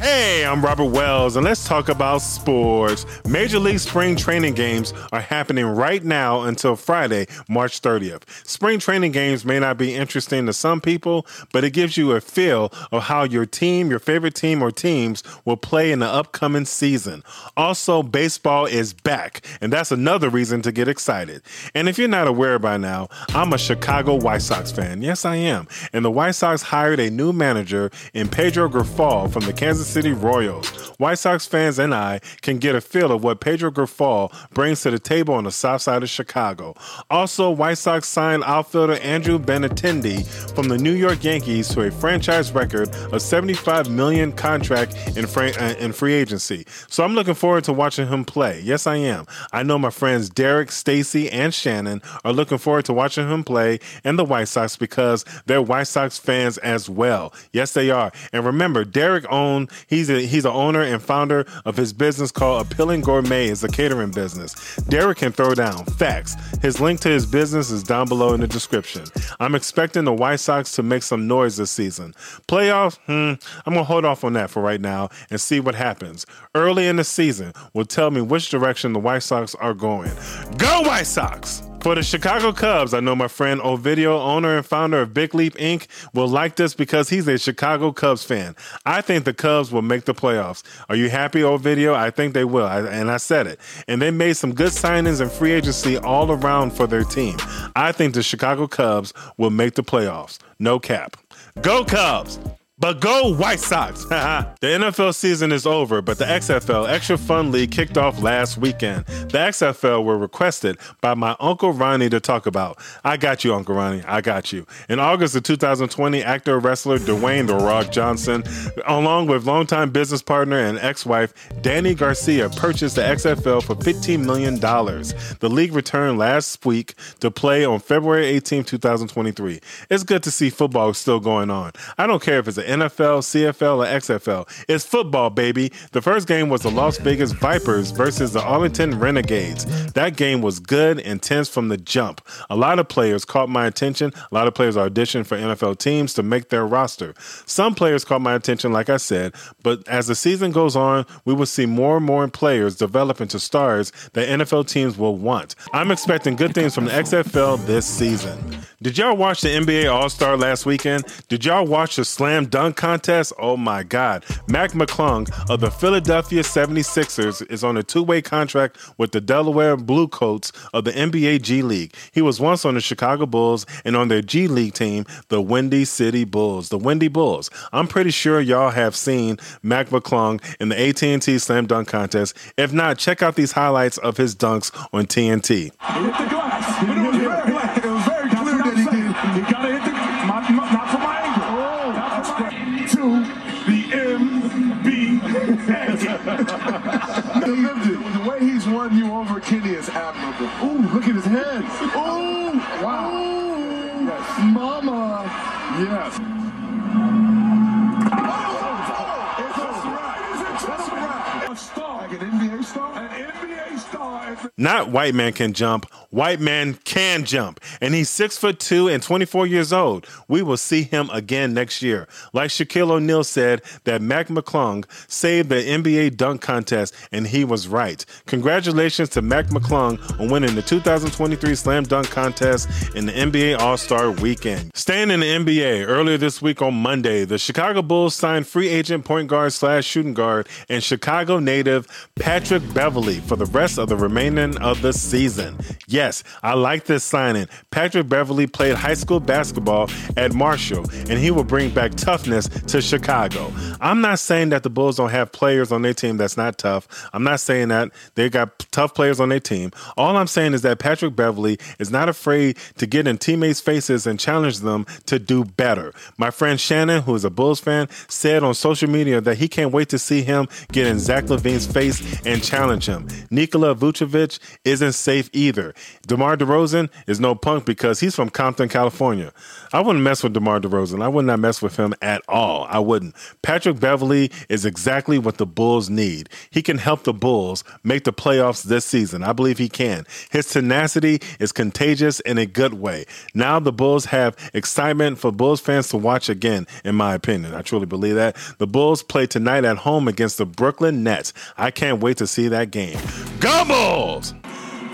Hey, I'm Robert Wells, and let's talk about sports. Major League Spring Training Games are happening right now until Friday, March 30th. Spring training games may not be interesting to some people, but it gives you a feel of how your team, your favorite team or teams, will play in the upcoming season. Also, baseball is back, and that's another reason to get excited. And if you're not aware by now, I'm a Chicago White Sox fan. Yes, I am. And the White Sox hired a new manager in Pedro Grifol from the Kansas City Royals. White Sox fans and I can get a feel of what Pedro Grifol brings to the table on the south side of Chicago. Also, White Sox signed outfielder Andrew Benintendi from the New York Yankees to a franchise record of 75 million contract in, uh, in free agency. So I'm looking forward to watching him play. Yes, I am. I know my friends Darrick, Stacy, and Shannon are looking forward to watching him play and the White Sox because they're White Sox fans as well. Yes, they are. And remember, Darrick owned He's a, he's an owner and founder of his business called Appealing Gourmet. It's a catering business. Darrick can throw down facts. His link to his business is down below in the description. I'm expecting the White Sox to make some noise this season. Playoffs, hmm, I'm gonna hold off on that for right now and see what happens. Early in the season will tell me which direction the White Sox are going. Go White Sox! For the Chicago Cubs, I know my friend Ovidio, owner and founder of Big Leap Ink., will like this because he's a Chicago Cubs fan. I think the Cubs will make the playoffs. Are you happy, Ovidio? I think they will, I, and I said it. And they made some good signings and free agency all around for their team. I think the Chicago Cubs will make the playoffs. No cap. Go Cubs! But go White Sox! the NFL season is over, but the XFL Extra Fun League kicked off last weekend. The XFL were requested by my Uncle Ronnie to talk about. I got you, Uncle Ronnie. I got you. In August of 2020, actor wrestler Dwayne The Rock Johnson, along with longtime business partner and ex wife Dany Garcia, purchased the XFL for $15 million. The league returned last week to play on February 18, 2023. It's good to see football still going on. I don't care if it's an NFL, CFL, or XFL. It's football, baby. The first game was the Las Vegas Vipers versus the Arlington Renegades. That game was good, intense from the jump. A lot of players caught my attention. A lot of players are auditioned for NFL teams to make their roster. Some players caught my attention, like I said, but as the season goes on, we will see more and more players develop into stars that NFL teams will want. I'm expecting good things from the XFL this season. Did y'all watch the NBA All Star last weekend? Did y'all watch the slam dunk contest? Oh my God. Mac McClung of the Philadelphia 76ers is on a two way contract with the Delaware Bluecoats of the NBA G League. He was once on the Chicago Bulls and on their G League team, the Windy City Bulls. The Windy Bulls. I'm pretty sure y'all have seen Mac McClung in the AT&T Slam Dunk Contest. If not, check out these highlights of his dunks on TNT. the way he's won you over, Kenny, is admirable. Ooh, look at his head. Ooh, wow. Ooh, yes. Mama. Yes. Not white man can jump, white man can jump. And he's six foot two and 24 years old. We will see him again next year. Like Shaquille O'Neal said that Mac McClung saved the NBA dunk contest, and he was right. Congratulations to Mac McClung on winning the 2023 Slam Dunk Contest in the NBA All Star Weekend. Staying in the NBA, earlier this week on Monday, the Chicago Bulls signed free agent point guard slash shooting guard and Chicago native Patrick Beverly for the rest of the remaining of the season. Yes, I like this signing. Patrick Beverly played high school basketball at Marshall, and he will bring back toughness to Chicago. I'm not saying that the Bulls don't have players on their team that's not tough. I'm not saying that they got tough players on their team. All I'm saying is that Patrick Beverly is not afraid to get in teammates' faces and challenge them to do better. My friend Shannon, who is a Bulls fan, said on social media that he can't wait to see him get in Zach LaVine's face and challenge him. Nikola Vucevic isn't safe either. DeMar DeRozan is no punk because he's from Compton, California. I wouldn't mess with DeMar DeRozan. I would not mess with him at all. I wouldn't. Patrick Beverly is exactly what the Bulls need. He can help the Bulls make the playoffs this season. I believe he can. His tenacity is contagious in a good way. Now the Bulls have excitement for Bulls fans to watch again, in my opinion. I truly believe that. The Bulls play tonight at home against the Brooklyn Nets. I can't wait to see that game. Go Bulls!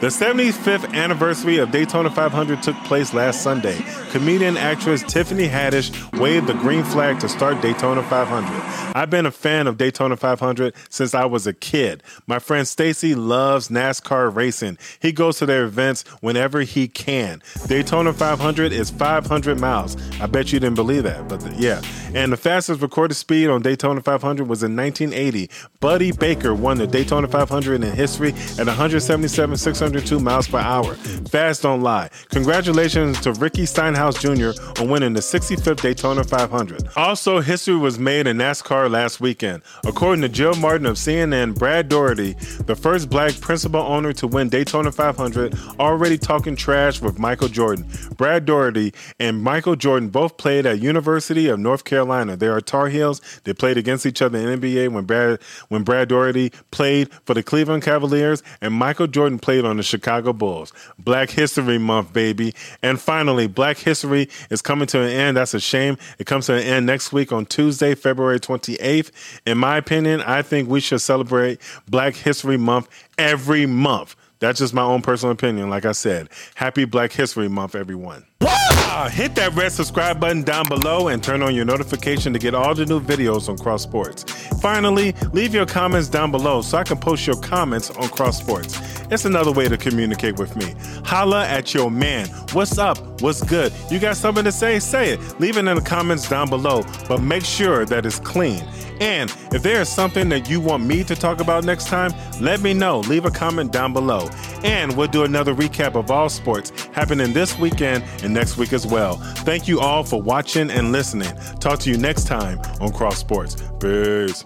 The 75th anniversary of Daytona 500 took place last Sunday. Comedian actress Tiffany Haddish waved the green flag to start Daytona 500. I've been a fan of Daytona 500 since I was a kid. My friend Stacy loves NASCAR racing. He goes to their events whenever he can. Daytona 500 is 500 miles. I bet you didn't believe that, but the, yeah. And the fastest recorded speed on Daytona 500 was in 1980. Buddy Baker won the Daytona 500 in history at 177 600 102 miles per hour. Fast don't lie. Congratulations to Ricky Stenhouse Jr. on winning the 65th Daytona 500. Also, history was made in NASCAR last weekend. According to Jill Martin of CNN, Brad Daugherty, the first black principal owner to win Daytona 500, already talking trash with Michael Jordan. Brad Daugherty and Michael Jordan both played at University of North Carolina. They are Tar Heels. They played against each other in NBA when Brad when Brad Daugherty played for the Cleveland Cavaliers and Michael Jordan played on the Chicago Bulls. Black History Month, baby. And finally, Black History is coming to an end. That's a shame. It comes to an end next week on Tuesday, February 28th. In my opinion, I think we should celebrate Black History Month every month. That's just my own personal opinion. Like I said, happy Black History Month, everyone. Uh, hit that red subscribe button down below and turn on your notification to get all the new videos on Cross Sports. Finally, leave your comments down below so I can post your comments on Cross Sports. It's another way to communicate with me. Holla at your man. What's up? What's good? You got something to say? Say it. Leave it in the comments down below, but make sure that it's clean. And if there is something that you want me to talk about next time, let me know. Leave a comment down below. And we'll do another recap of all sports happening this weekend and next week as well. Thank you all for watching and listening. Talk to you next time on Cross Sports. Peace.